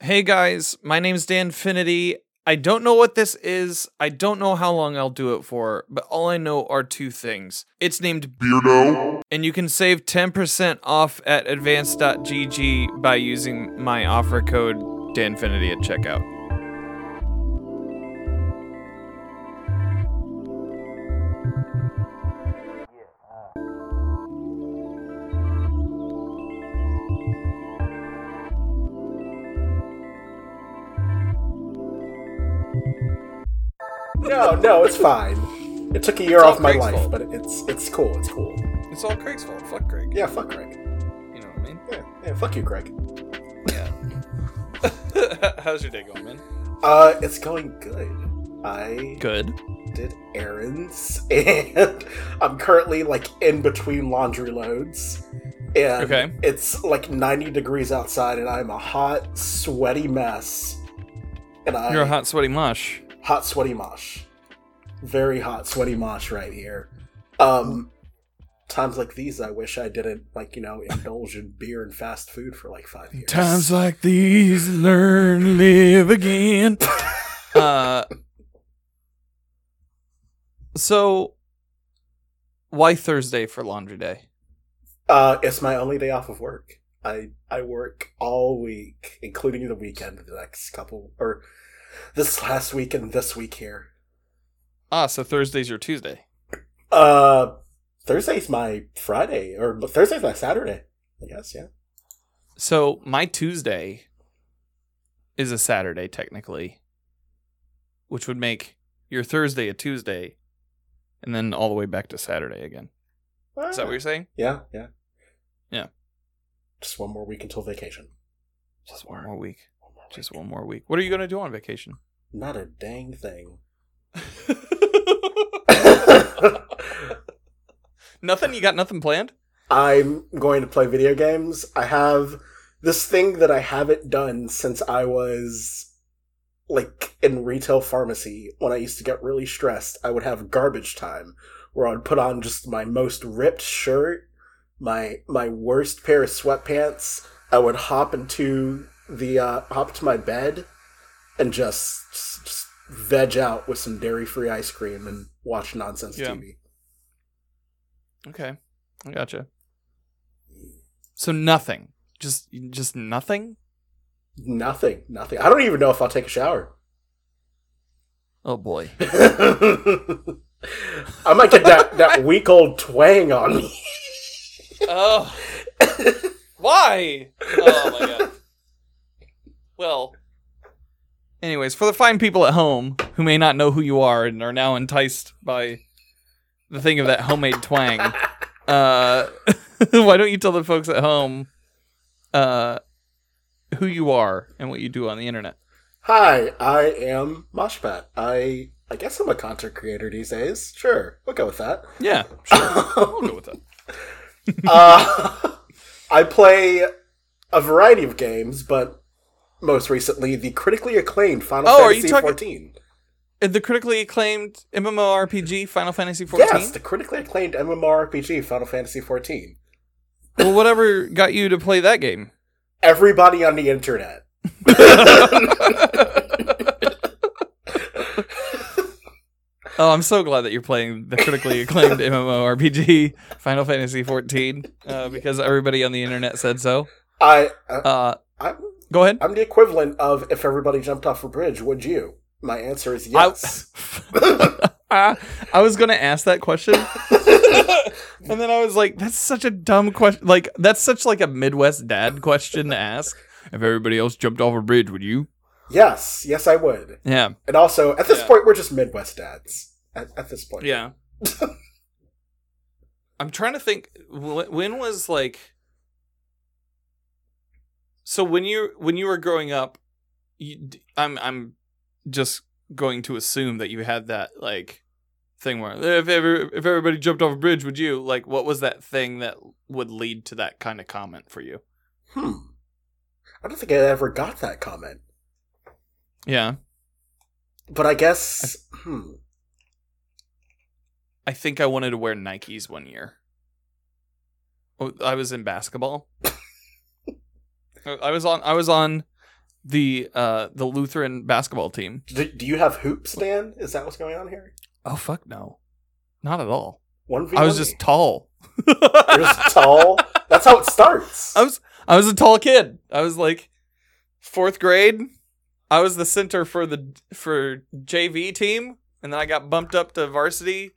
Hey guys, my name's Danfinity. I don't know what this is. I don't know how long I'll do it for, but all I know are two things. It's named Beardo. and you can save 10% off at advanced.gg by using my offer code Danfinity at checkout. No, no, it's fine. It took a year off my Craig's life, fault. but it's it's cool. It's cool. It's all Craig's fault. Fuck Craig. Yeah, fuck Craig. You know what I mean? Yeah, yeah, fuck you, Craig. Yeah. How's your day going, man? Uh, it's going good. I Good. did errands, and I'm currently like in between laundry loads. And Okay. it's like 90 degrees outside, and I'm a hot, sweaty mess. And I You're a hot, sweaty mush. Hot sweaty mosh very hot sweaty mosh right here um times like these i wish i didn't like you know indulge in beer and fast food for like five years Times like these, learn, live again. uh, so, why Thursday for laundry day? uh it's my only day off of work i i work all week including the weekend the next couple or this last week and this week here Ah, so Thursday's your Tuesday. uh thursday's my friday or thursday's my saturday i guess yeah So my Tuesday is a Saturday technically, which would make your Thursday a Tuesday, and then all the way back to Saturday again. Is that what you're saying? yeah yeah Yeah. just one more week until vacation Just one more week. Just one more week. What are you gonna do on vacation? Not a dang thing. nothing. You got nothing planned? I'm going to play video games. I have this thing that I haven't done since I was like in retail pharmacy when I used to get really stressed. I would have garbage time where I would put on just my most ripped shirt, my my worst pair of sweatpants. I would hop into the uh, hop to my bed and just, just, just veg out with some dairy free ice cream and watch nonsense Yeah. TV. Okay, I gotcha. So nothing. Just just nothing. Nothing, nothing. I don't even know if I'll take a shower. Oh boy. I might get that, that week old twang on me. Oh. Why? Oh my god. Well. Anyways, for the fine people at home who may not know who you are and are now enticed by the thing of that homemade twang, uh, why don't you tell the folks at home uh, who you are and what you do on the internet? Hi, I am Moshpat. I I guess I'm a content creator these days. Sure, we'll go with that. Yeah, sure. we'll go with that. uh, I play a variety of games, but most recently the critically acclaimed Final Oh, are you Fantasy talking- XIV. Uh, The critically acclaimed MMORPG Final Fantasy XIV? Yes, the critically acclaimed MMORPG Final Fantasy XIV. Well, whatever got you to play that game? Everybody on the internet. Oh, I'm so glad that you're playing the critically acclaimed MMORPG Final Fantasy XIV uh, because everybody on the internet said so. I uh, Uh, I'm go ahead. I'm the equivalent of if everybody jumped off a bridge, would you? My answer is yes. I, I was gonna ask that question, and then I was like, "That's such a dumb question. Like, that's such like a Midwest dad question to ask. If everybody else jumped off a bridge, would you?" yes, yes, I would. Yeah, And also, at this Yeah. point, we're just Midwest dads. At, at this point, yeah. I'm trying to think. When was like? So when you when you were growing up, you, I'm I'm just going to assume that you had that like thing where if ever if everybody jumped off a bridge, would you like what was that thing that would lead to that kind of comment for you? Hmm. I don't think I ever got that comment, Yeah, but I guess. Hmm. I think I wanted to wear Nikes one year. Oh, I was in basketball. I was on I was on the uh the Lutheran basketball team. Do, do you have hoops, Dan? Is that what's going on here? Oh fuck no, not at all. One I was just tall. You're just tall. That's how it starts. I was I was a tall kid. I was like fourth grade. I was the center for the for JV team, and then I got bumped up to varsity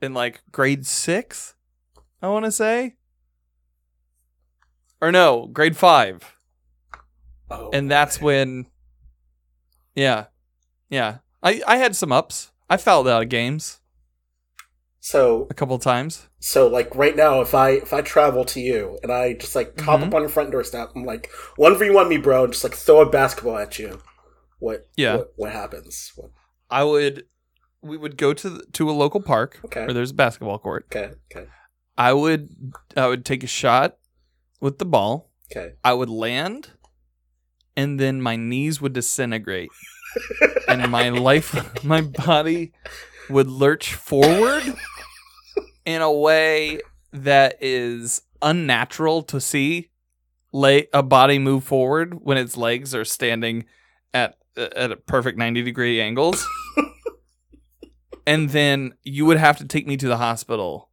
in like grade six. I want to say, or no, grade five, Oh, and that's when, yeah, yeah. I I had some ups. I fouled out of games So a couple times. so like right now, if I if I travel to you and I just like hop Mhm. up on your front doorstep, I'm like one v one me, bro, and just like throw a basketball at you. What? Yeah. What, what happens? What, I would. We would go to the, to a local park Okay. where there's a basketball court. okay. Okay. I would I would take a shot with the ball. Okay. I would land and then my knees would disintegrate and my life my body would lurch forward in a way that is unnatural to see lay a body move forward when its legs are standing at at a perfect 90 degree angles and then you would have to take me to the hospital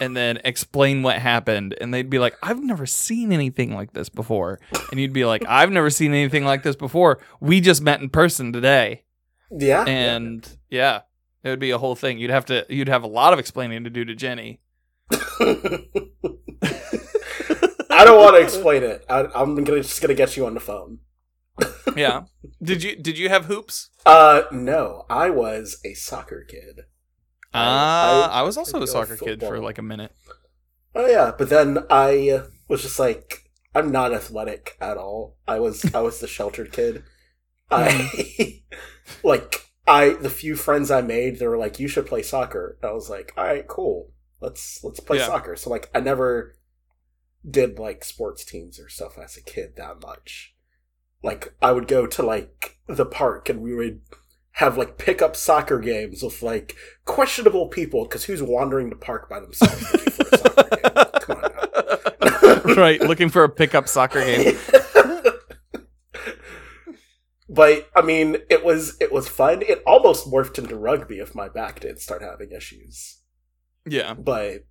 and then explain what happened. And they'd be like i've never seen anything like this before. And you'd be like i've never seen anything like this before. We just met in person today. Yeah. and yeah it would be a whole thing. You'd have to you'd have a lot of explaining to do to jenny. I don't want to explain it. I, I'm gonna just gonna get you on the phone. yeah. Did you did you have hoops? Uh, no, I was a soccer kid. Uh, I- I, was also a soccer kid for like a minute Oh yeah, but then I was just like, I'm not athletic at all. I was I was the sheltered kid. I like I the few friends I made, they were like, you should play soccer. And I was like, all right, cool. Let's let's play Yeah. soccer. So like, I never did like sports teams or stuff as a kid that much. Like I would go to like the park and we would have like pickup soccer games with like questionable people because who's wandering the park by themselves looking for a soccer game? Come on now. right looking for a pickup soccer game but I mean, it was it was fun. It almost morphed into rugby if my back didn't start having issues. yeah But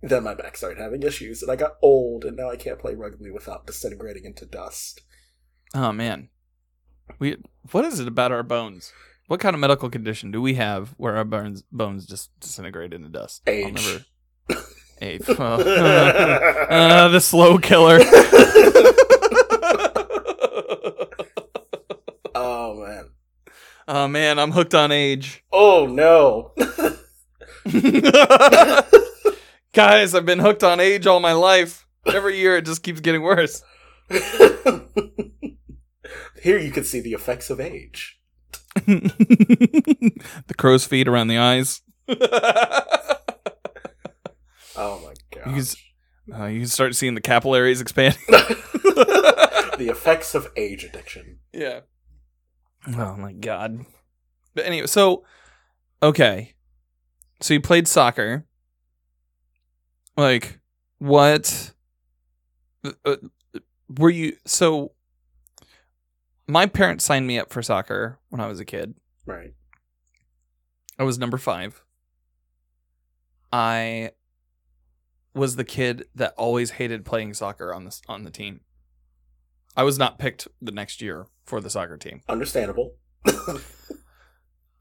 then my back started having issues, and I got old, and now I can't play rugby without disintegrating into dust. Oh man, we what is it about our bones? What kind of medical condition do we have where our bones bones just disintegrate into dust? Age. Age. Well, uh, the slow killer. oh man. oh man, I'm hooked on age. Oh no. Guys, I've been hooked on age all my life. Every year it just keeps getting worse. Here you can see the effects of age. The crow's feet around the eyes. Oh my god. You can, uh, you can start seeing the capillaries expanding. the effects of age addiction. Yeah. Oh my god. But anyway, so okay. So you played soccer. Like what uh, uh, were you so my parents signed me up for soccer when I was a kid. Right. I was number 5. I was the kid that always hated playing soccer on the on the team. I was not picked the next year for the soccer team. Understandable.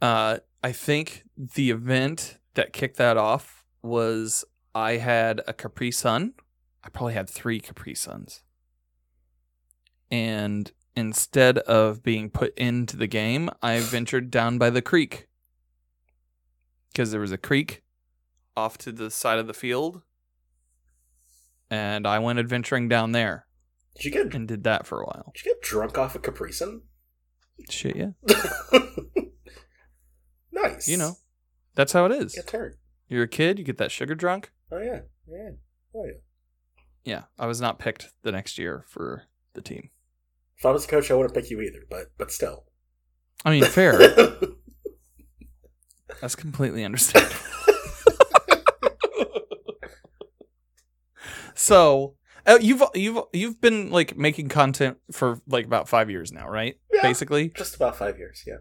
Uh, I think the event that kicked that off was I had a Capri Sun. I probably had three Capri Suns. And instead of being put into the game, I ventured down by the creek. Because there was a creek off to the side of the field. And I went adventuring down there Did you get and did that for a while. did you get drunk off a Capri Sun? Shit, yeah. nice. You know, that's how it is. Get turned. You're a kid, you get that sugar drunk. Oh yeah. Yeah. Oh yeah. Yeah, I was not picked the next year for the team. If I was a coach, I wouldn't pick you either. But but still. I mean, fair. That's completely understandable. so, Oh, you've you've you've been like making content for like about five years now, right? Yeah. Basically. Just about five years, yeah.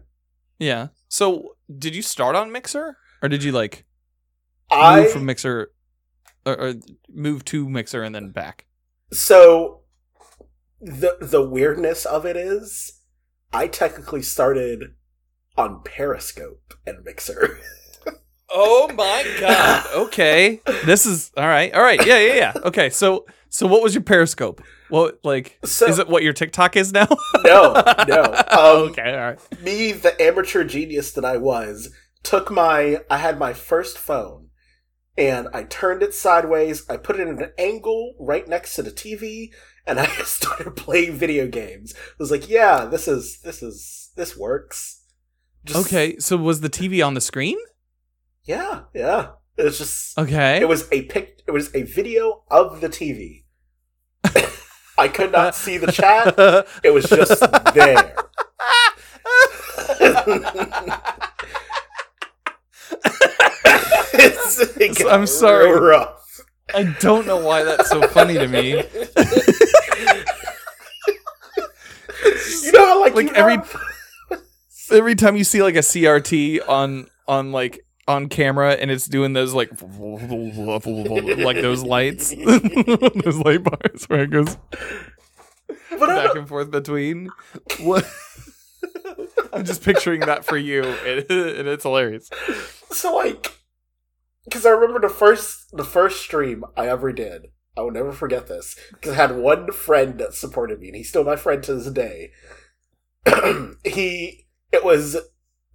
Yeah. So did you start on Mixer, or did you like I move from Mixer, or, or move to Mixer and then back? so the the weirdness of it is, I technically started on Periscope and Mixer. Oh my god. Okay. This is all right. All right. Yeah, yeah, yeah. Okay. So so what was your Periscope? What like So is it what your TikTok is now? no, no. Um, okay. All right. me, the amateur genius that I was, took my I had my first phone and I turned it sideways, I put it in an angle right next to the TV, and I started playing video games. I was like, yeah, this is this is this works. Just- Okay. So was the TV on the screen? Yeah, yeah. It was just Okay. it was a pic it was a video of the TV. I could not see the chat. It was just there. It's- it got I'm sorry. rough. I don't know why that's so funny to me. You know how like, Like every- Every time you see like a CRT on on like on camera and it's doing those like like those lights those light bars where it goes but back and forth between what I'm just picturing that for you and, and it's hilarious. so like because I remember the first the first stream I ever did. I will never forget this because I had one friend that supported me, and he's still my friend to this day. he it was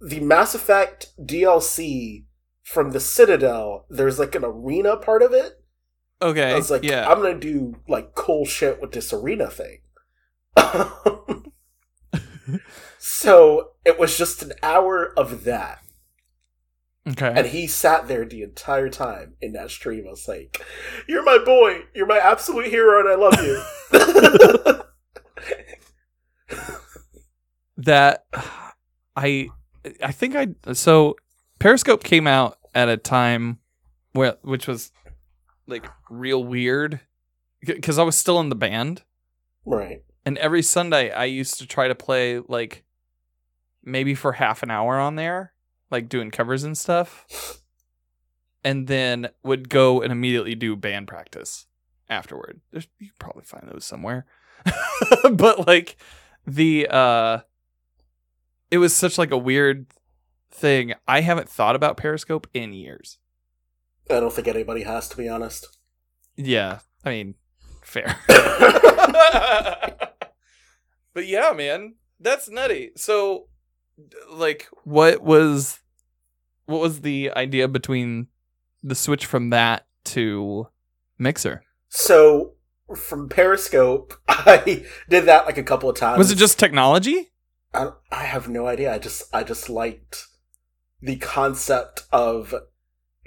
the Mass Effect DLC from the Citadel. There's like an arena part of it. Okay. I was like, yeah. I'm gonna do like cool shit with this arena thing. so it was just an hour of that. Okay. And he sat there the entire time in that stream. I was like, You're my boy. You're my absolute hero, and I love you. that I I think I so Periscope came out at a time where which was like real weird because I was still in the band right. and every Sunday I used to try to play like maybe for half an hour on there like doing covers and stuff and then would go and immediately do band practice afterward. There's, you can probably find those somewhere. but like the uh it was such like a weird thing. I haven't thought about Periscope in years. I don't think anybody has, to be honest. Yeah, I mean, fair. but yeah, man, that's nutty. So, like, what was what was the idea between the switch from that to Mixer? So from Periscope, I did that like a couple of times. Was it just technology? I, I have no idea. I just I just liked the concept of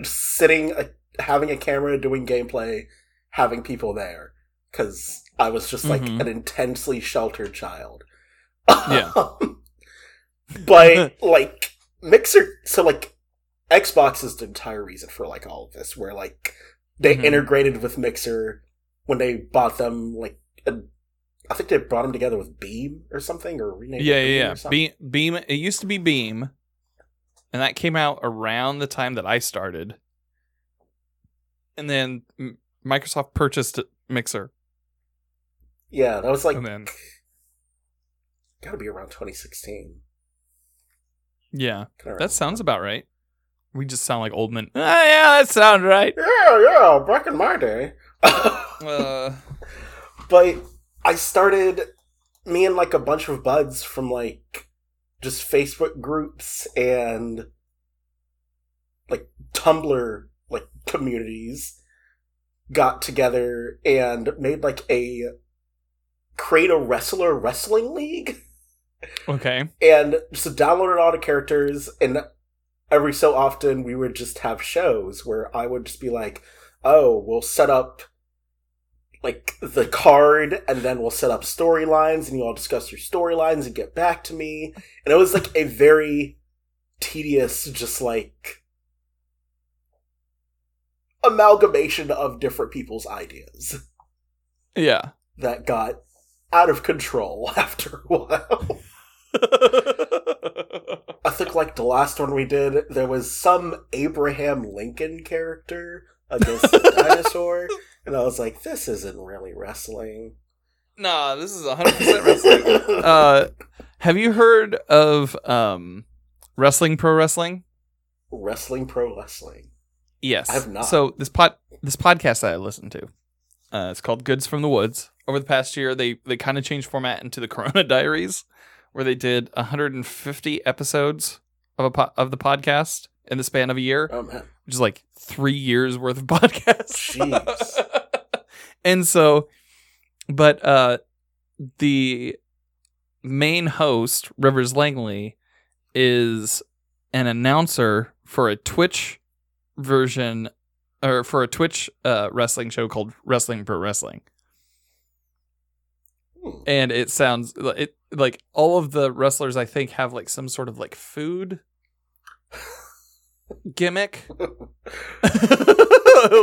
sitting, having a camera, doing gameplay, having people there. Because I was just like Mhm. an intensely sheltered child. Yeah. but like Mixer, so like Xbox is the entire reason for like all of this. Where like they Mhm. integrated with Mixer when they bought them. Like a, I think they brought them together with Beam or something, or renamed Yeah, Beam yeah, yeah. Beam, Beam. It used to be Beam, and that came out around the time that I started. And then Microsoft purchased Mixer, Yeah, that was like and then got to be around 2016. yeah, that sounds about right. We just sound like old men. Ah, yeah, that sounds right. Yeah, yeah, back in my day. Uh, but I started me and like a bunch of buds from like just Facebook groups and like Tumblr like communities got together and made like a create a wrestler wrestling league okay. and just downloaded all the characters and every so often we would just have shows where i would just be like oh we'll set up like the card and then we'll set up storylines and you all discuss your storylines and get back to me and it was like a very tedious just like amalgamation of different people's ideas Yeah. that got out of control after a while. I think like the last one we did, there was some Abraham Lincoln character against a dinosaur, and I was like, this isn't really wrestling. nah, this is 100% wrestling. Uh, have you heard of um, Wrestling Pro Wrestling? wrestling pro wrestling. Yes. I have not. So this pod this podcast that I listened to, uh, it's called Goods from the Woods. Over the past year, they they kind of changed format into the Corona Diaries, where they did 150 episodes of a po- of the podcast in the span of a year, Oh man, which is like three years worth of podcasts. Jeez. and so, but uh, the main host Rivers Langley is an announcer for a Twitch version or for a Twitch uh, wrestling show called Wrestling for Wrestling. Hmm. And it sounds it like all of the wrestlers I think have like some sort of like food gimmick.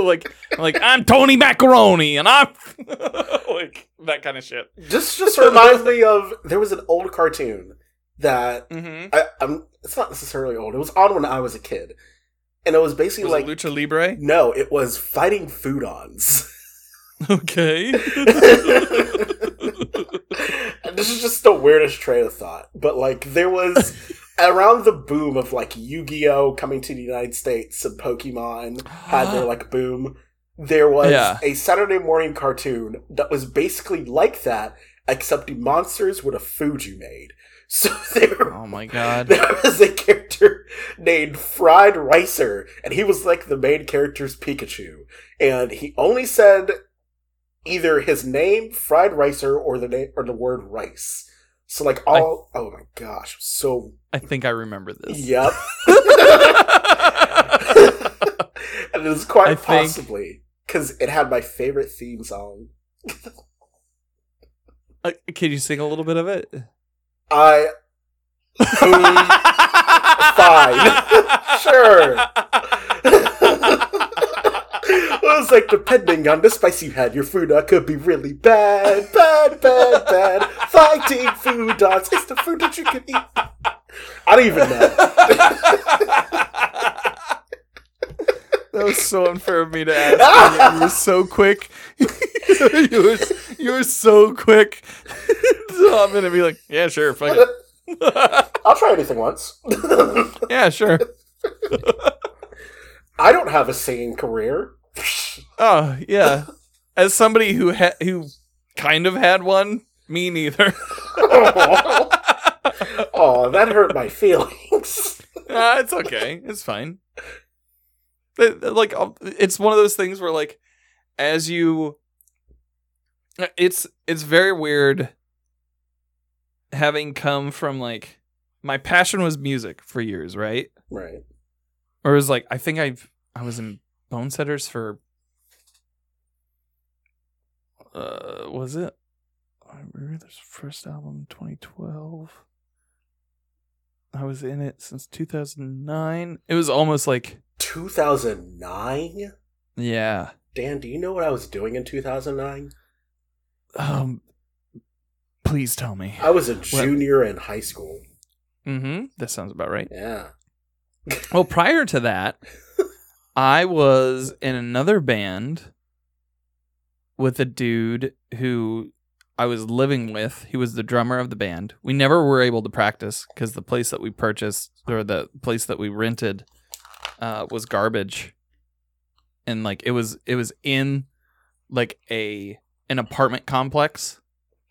like like I'm Tony Macaroni and I'm like that kind of shit. This just reminds me of there was an old cartoon that Mm-hmm. I, I'm. It's not necessarily old. It was on when I was a kid, and it was basically Was like it Lucha Libre? no, it was fighting foodons. Okay. This is just the weirdest train of thought, but like there was around the boom of like Yu-Gi-Oh coming to the United States and Pokemon had their like boom. There was Yeah. a Saturday morning cartoon that was basically like that, except the monsters were the food you made. So there, oh my god. there was a character named Fried Ricer, and he was like the main character's Pikachu. And he only said either his name, Fried Ricer, or the name or the word rice. So like all oh my gosh, so I think I remember this. yep. and it was quite I possibly because it had my favorite theme song. Uh, can you sing a little bit of it? I fine. Sure. It was like depending on the spice you had, your food uh, could be really bad, bad, bad, bad. Fighting food dots, it's the food that you can eat. I don't even know. That was so unfair of me to ask. you were so quick. you, were, you were so quick. so I'm gonna be like, yeah, sure, fuck it. I'll try anything once. yeah, sure. I don't have a singing career. Oh yeah. As somebody who ha- who kind of had one, me neither. oh, that hurt my feelings. Ah, it's okay. It's fine. Like um, it's one of those things where like as you it's it's very weird having come from like my passion was music for years, right? Right. Or it was like I think I've I was in Bone Setters for uh was it I remember this first album 2012 I was in it since 2009 it was almost like 2009? yeah Dan, do you know what I was doing in 2009? um please tell me I was a junior in high school. mhm that sounds about right Yeah. Well, prior to that, I was in another band with a dude who I was living with. He was the drummer of the band. We never were able to practice because the place that we purchased or the place that we rented uh, was garbage, and like it was it was in like a an apartment complex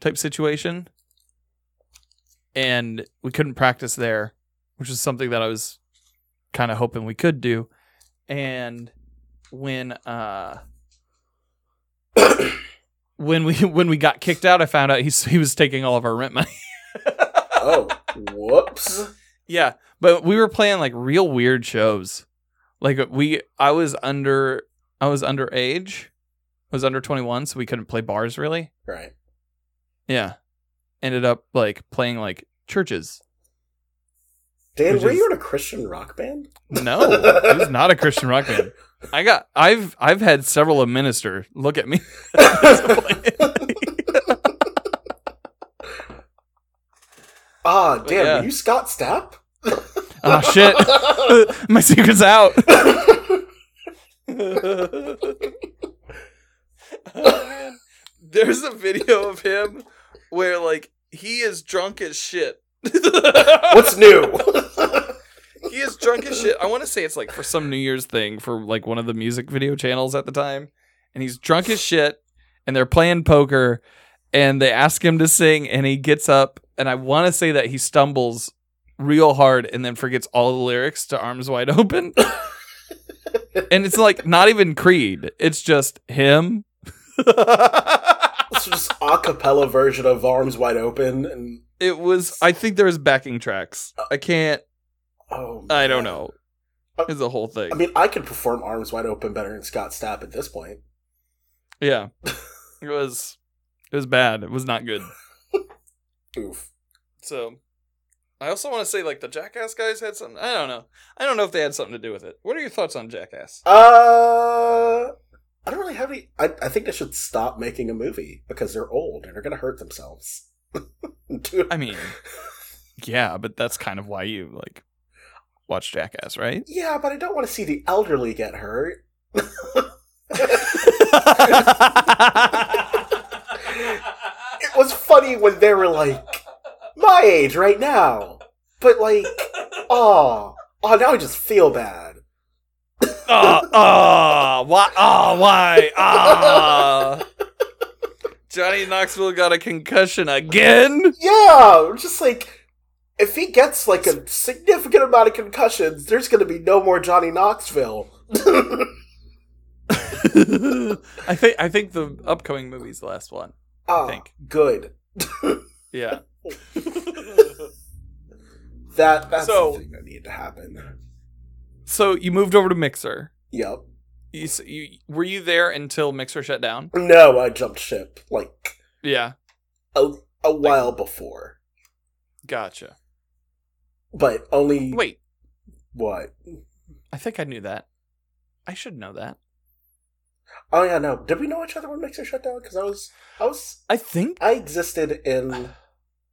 type situation, and we couldn't practice there, which is something that I was kind of hoping we could do. And when uh when we when we got kicked out, I found out he he was taking all of our rent money. Oh, whoops. yeah, but we were playing like real weird shows. Like we I was under I was underage. I was under 21, so we couldn't play bars really. Right. Yeah. Ended up like playing like churches. Dan, were is- you in a Christian rock band? No, it was not a Christian rock band. I got I've I've had several a minister look at me. Ah, damn, yeah. were you Scott Stapp? oh shit. My secret's out. oh. There's a video of him where like he is drunk as shit. What's new? he is drunk as shit. I want to say it's like for some New Year's thing for like one of the music video channels at the time. And he's drunk as shit and they're playing poker and they ask him to sing and he gets up and I want to say that he stumbles real hard and then forgets all the lyrics to Arms Wide Open. and it's like not even Creed. It's just him. it's just a cappella version of Arms Wide Open and it was I think there was backing tracks. I can't oh I don't man. know. It's a whole thing. I mean, I could perform Arms Wide Open better than Scott Stapp at this point. Yeah. It was it was bad. It was not good. Oof. So I also want to say like the Jackass guys had something I don't know. I don't know if they had something to do with it. What are your thoughts on Jackass? Uh, I don't really have any. I, I think they should stop making a movie because they're old and they're going to hurt themselves. Dude, I mean, yeah, but that's kind of why you like watch Jackass, right? yeah, but I don't want to see the elderly get hurt. It was funny when they were like, my age right now. But like, oh, oh, now I just feel bad. Ah, ah, why? Ah, why? Ah. Johnny Knoxville got a concussion again. Yeah, just like if he gets like a significant amount of concussions, there's going to be no more Johnny Knoxville. I think I think the upcoming movie's the last one. Ah, think. good. Yeah. That that's So- the thing that needed to happen. So you moved over to Mixer. Yep. You, you were you there until Mixer shut down? No, I jumped ship like Yeah. a a while before, Gotcha. but only Wait, what? I think I knew that. I should know that. Oh yeah, no. Did we know each other when Mixer shut down? Because I was I was I think I existed in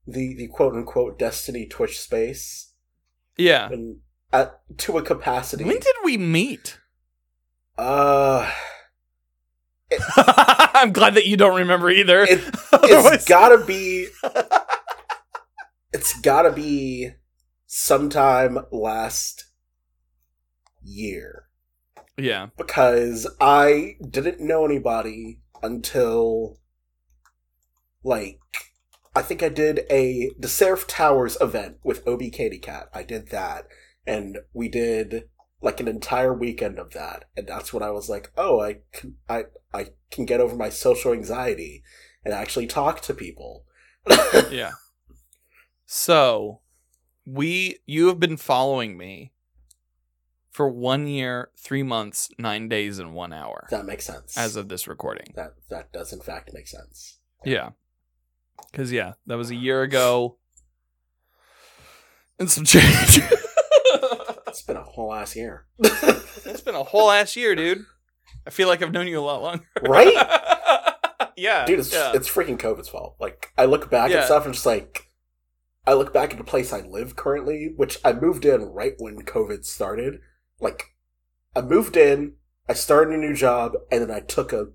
the the quote unquote Destiny Twitch space yeah. and at to a capacity. When did we meet? Uh, I'm glad that you don't remember either. it, it's gotta be. It's gotta be sometime last year yeah. because I didn't know anybody until like I think I did a the Seraph Towers event with Ob Katie Cat. I did that, and we did like an entire weekend of that, and that's when I was like, oh, I can I I can get over my social anxiety and actually talk to people. Yeah. So, we you have been following me for 1 year, 3 months, 9 days and 1 hour that makes sense. as of this recording. that that does in fact make sense. Yeah. Cuz yeah, that was a year ago. And some change. It's been a whole ass year, it's been a whole ass year, dude. I feel like I've known you a lot longer. right? yeah. dude it's, yeah. it's freaking covid's fault like i look back Yeah. at stuff and just like i look back at the place i live currently which i moved in right when covid started like i moved in i started a new job and then i took a,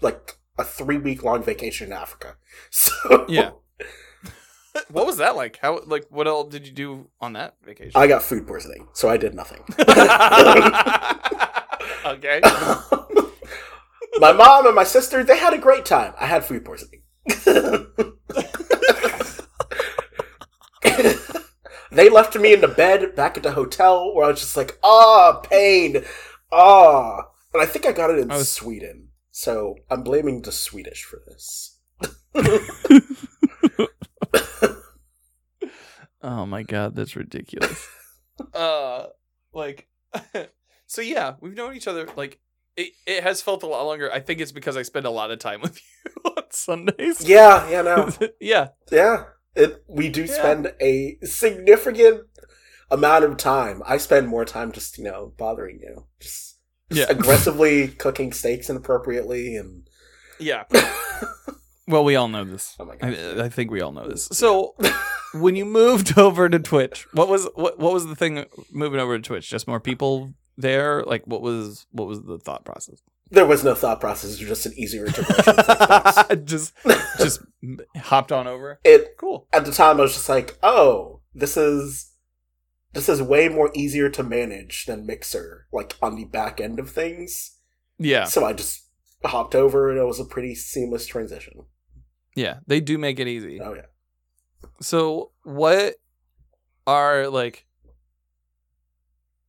like a three week long vacation in africa so Yeah. What was that like? How like what else did you do on that vacation? i got food poisoning so i did nothing. Okay. my mom and my sister they had a great time. I had food poisoning. They left me in the bed back at the hotel where i was just like ah pain. Ah. And i think i got it in was- sweden. So i'm blaming the swedish for this Oh my god, that's ridiculous. uh like so yeah, we've known each other like it, it has felt a lot longer. I think it's because I spend a lot of time with you on Sundays. yeah yeah no yeah. yeah it, we do Yeah. spend a significant amount of time i spend more time just you know bothering you just Just Yeah. aggressively cooking steaks inappropriately and Yeah. Well, we all know this. oh my god. I, I think we all know this. So, when you moved over to Twitch, what was what what was the thing moving over to Twitch? Just more people there? Like, what was what was the thought process? There was no thought process, it was just an easier integration. just just hopped on over. it Cool. at the time I was just like, oh, this is this is way more easier to manage than Mixer, like on the back end of things. Yeah, So I just hopped over and it was a pretty seamless transition. yeah. They do make it easy. Oh yeah. So, what are like?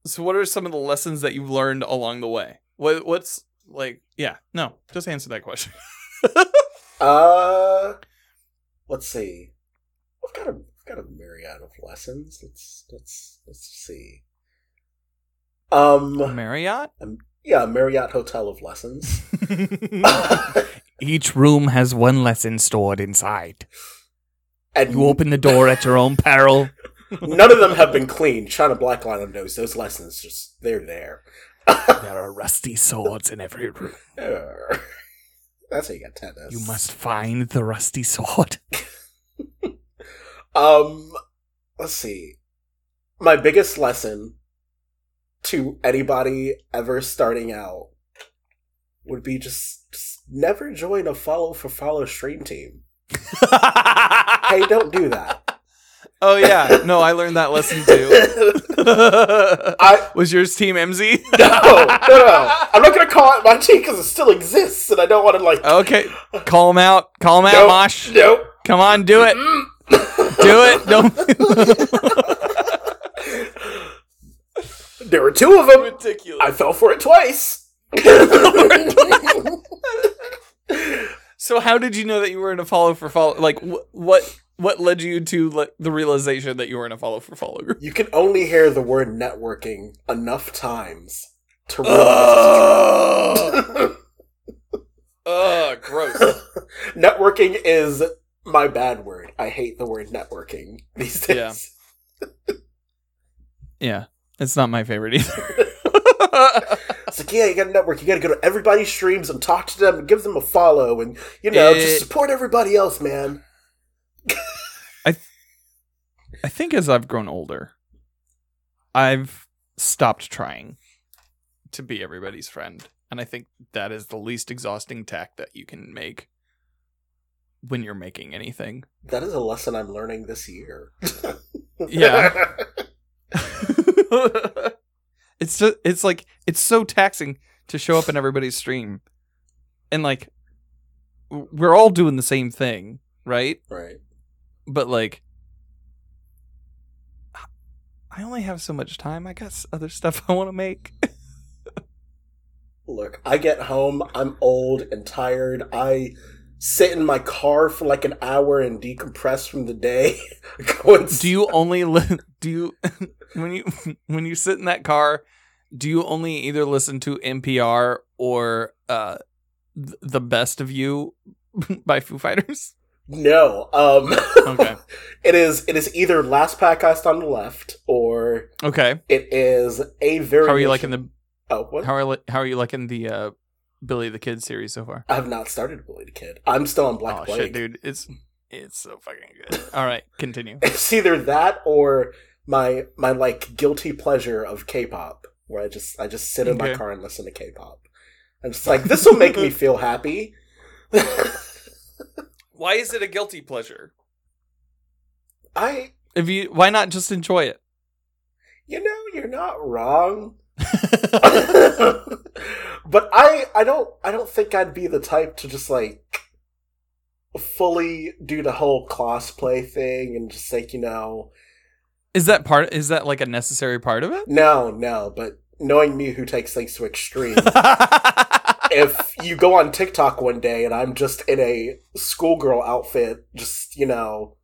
So, what are some of the lessons that you've learned along the way? What what's like? Yeah, no, just answer that question. Uh let's see. I've got a I've got a myriad of lessons. Let's let's let's see. Um Marriott. yeah, Marriott Hotel of Lessons. Each room has one lesson stored inside. And You open the door at your own peril. none of them have been cleaned. China Black Line of knows those lessons just they're there. There are rusty swords in every room. That's how you get tetanus. You must find the rusty sword. Um, let's see. My biggest lesson to anybody ever starting out would be just, just never join a follow for follow stream team. Hey, don't do that. oh yeah, no, I learned that lesson too. I Was yours Team MZ? no, no, no. I'm not gonna call it my team because it still exists, and I don't want to like. Okay, call him out. Call him out, Nope. Mosh. Nope. Come on, do it. Do it. Don't. There were two of them. Ridiculous. I fell for it twice. So how did you know that you were in a follow for follow? Like wh- what? What led you to like, the realization that you were in a follow for follow group? you can only hear the word networking enough times to realize Ugh, Ugh gross. networking is my bad word. I hate the word networking these days. Yeah, it's not my favorite either. It's like, yeah, you gotta network. You gotta go to everybody's streams and talk to them and give them a follow and, you know, It- just support everybody else, man. I think as I've grown older, I've stopped trying to be everybody's friend, and I think that is the least exhausting tack that you can make when you're making anything. That is a lesson I'm learning this year. Yeah. it's just it's like it's so taxing to show up in everybody's stream and like we're all doing the same thing right right. but like i only have so much time i got other stuff i want to make Look, I get home, I'm old and tired. I sit in my car for like an hour and decompress from the day. Do you only li- do you when you when you sit in that car do you only either listen to npr or uh th- the best of you by foo fighters No. Um Okay. it is it is either last podcast on the left or okay it is a very how are you liking the Oh, what? How are how are you liking the uh, Billy the Kid series so far? I have not started Billy the Kid. I'm still on Black oh Plague. shit, dude! It's it's so fucking good. All right, continue. It's either that or my my like guilty pleasure of K-pop, where I just I just sit in my car and listen to K-pop. I'm just like this will make me feel happy. Why is it a guilty pleasure? I If you, why not just enjoy it? you know you're not wrong. but I I don't I don't think I'd be the type to just like fully do the whole cosplay thing and just like you know is that part? Is that like a necessary part of it? no no but knowing me who takes things to extreme if you go on TikTok one day and I'm just in a schoolgirl outfit just you know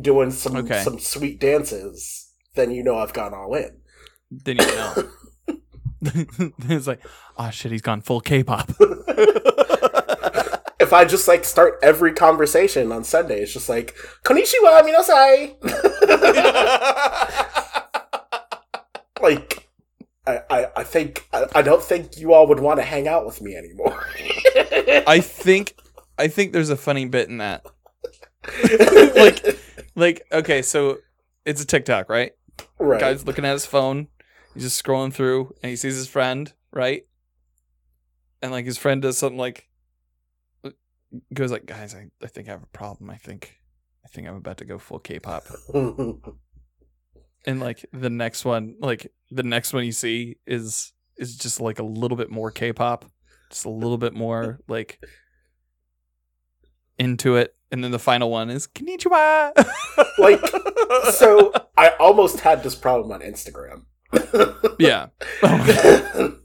doing some Okay. some sweet dances then you know I've gone all in then you know. it's like, oh shit, he's gone full K-pop. if I just like start every conversation on Sunday, it's just like "Konnichiwa, minasai." like, I, I I think I, I don't think you all would want to hang out with me anymore. I think I think there's a funny bit in that. like like okay, so it's a TikTok, right? right. Guy's looking at his phone. He's just scrolling through and he sees his friend, right? And like his friend does something like goes like, "Guys, I, I think I have a problem. I think I think I'm about to go full K-pop." And like the next one, like the next one you see is is just like a little bit more K-pop, just a little bit more like into it. And then the final one is Konnichiwa. like so I almost had this problem on Instagram. Yeah.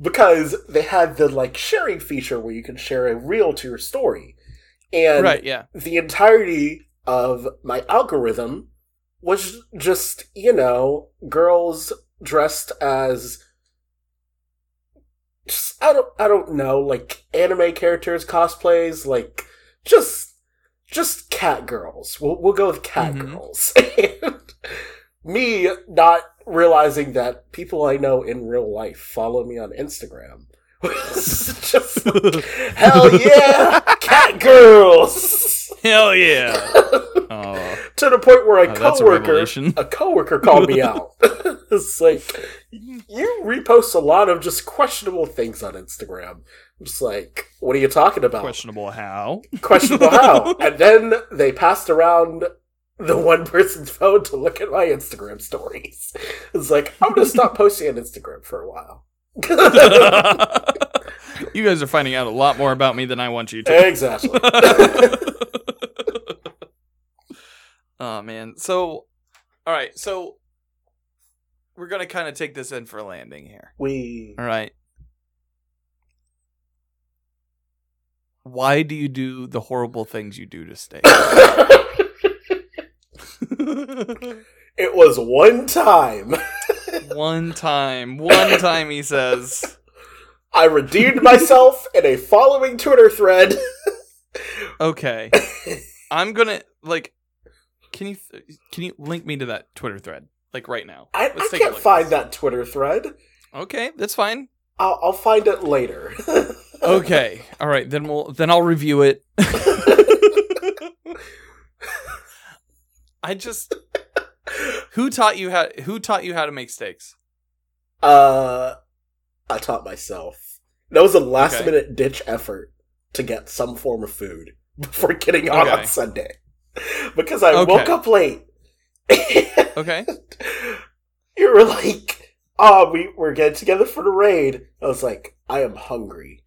because they had the like sharing feature where you can share a reel to your story. And right, yeah. the entirety of my algorithm was just, you know, girls dressed as just, I don't I don't know, like anime characters cosplays, like just just cat girls. We'll we'll go with cat Mhm. girls. and me not realizing that people I know in real life follow me on Instagram. was just hell yeah, cat girls. Hell yeah. Oh, to the point where a Oh, that's a coworker a coworker called me out. it's like you repost a lot of just questionable things on Instagram. I'm just like, what are you talking about? questionable how? questionable how? And then they passed around the one person's phone to look at my Instagram stories. It's like, I'm gonna stop posting on Instagram for a while. you guys are finding out a lot more about me than I want you to. exactly. oh man. So all right, so we're going to kind of take this in for a landing here. We All right. Why do you do the horrible things you do to stay? It was one time one time, one time he says, I redeemed myself in a following Twitter thread. "Okay, I'm going to like can you can you link me to that Twitter thread like right now? I, I Let's take a can't find that Twitter thread. Okay, that's fine. I'll, I'll find it later. Okay. All right, then we'll then I'll review it. I just who taught you how who taught you how to make steaks? uh, I taught myself. That was a last Okay. minute ditch effort to get some form of food before getting on Okay. on Sunday. Because I Okay. woke up late. Okay. you were like, oh, we, we're getting together for the raid. I was like, I am hungry.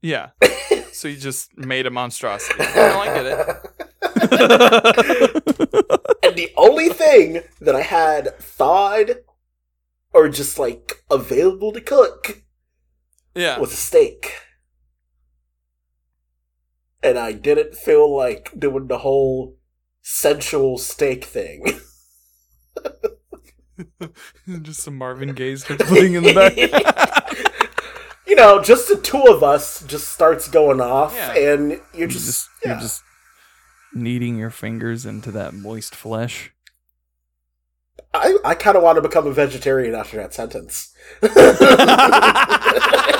Yeah. So you just made a monstrosity. No, I get it. and the only thing that I had thawed or just like available to cook yeah. was a steak. And I didn't feel like doing the whole sensual steak thing. just some Marvin Gaye starts playing in the back. you know, just the two of us just starts going off, Yeah. and you you're just, just yeah. you're just kneading your fingers into that moist flesh. I, I kind of want to become a vegetarian after that sentence.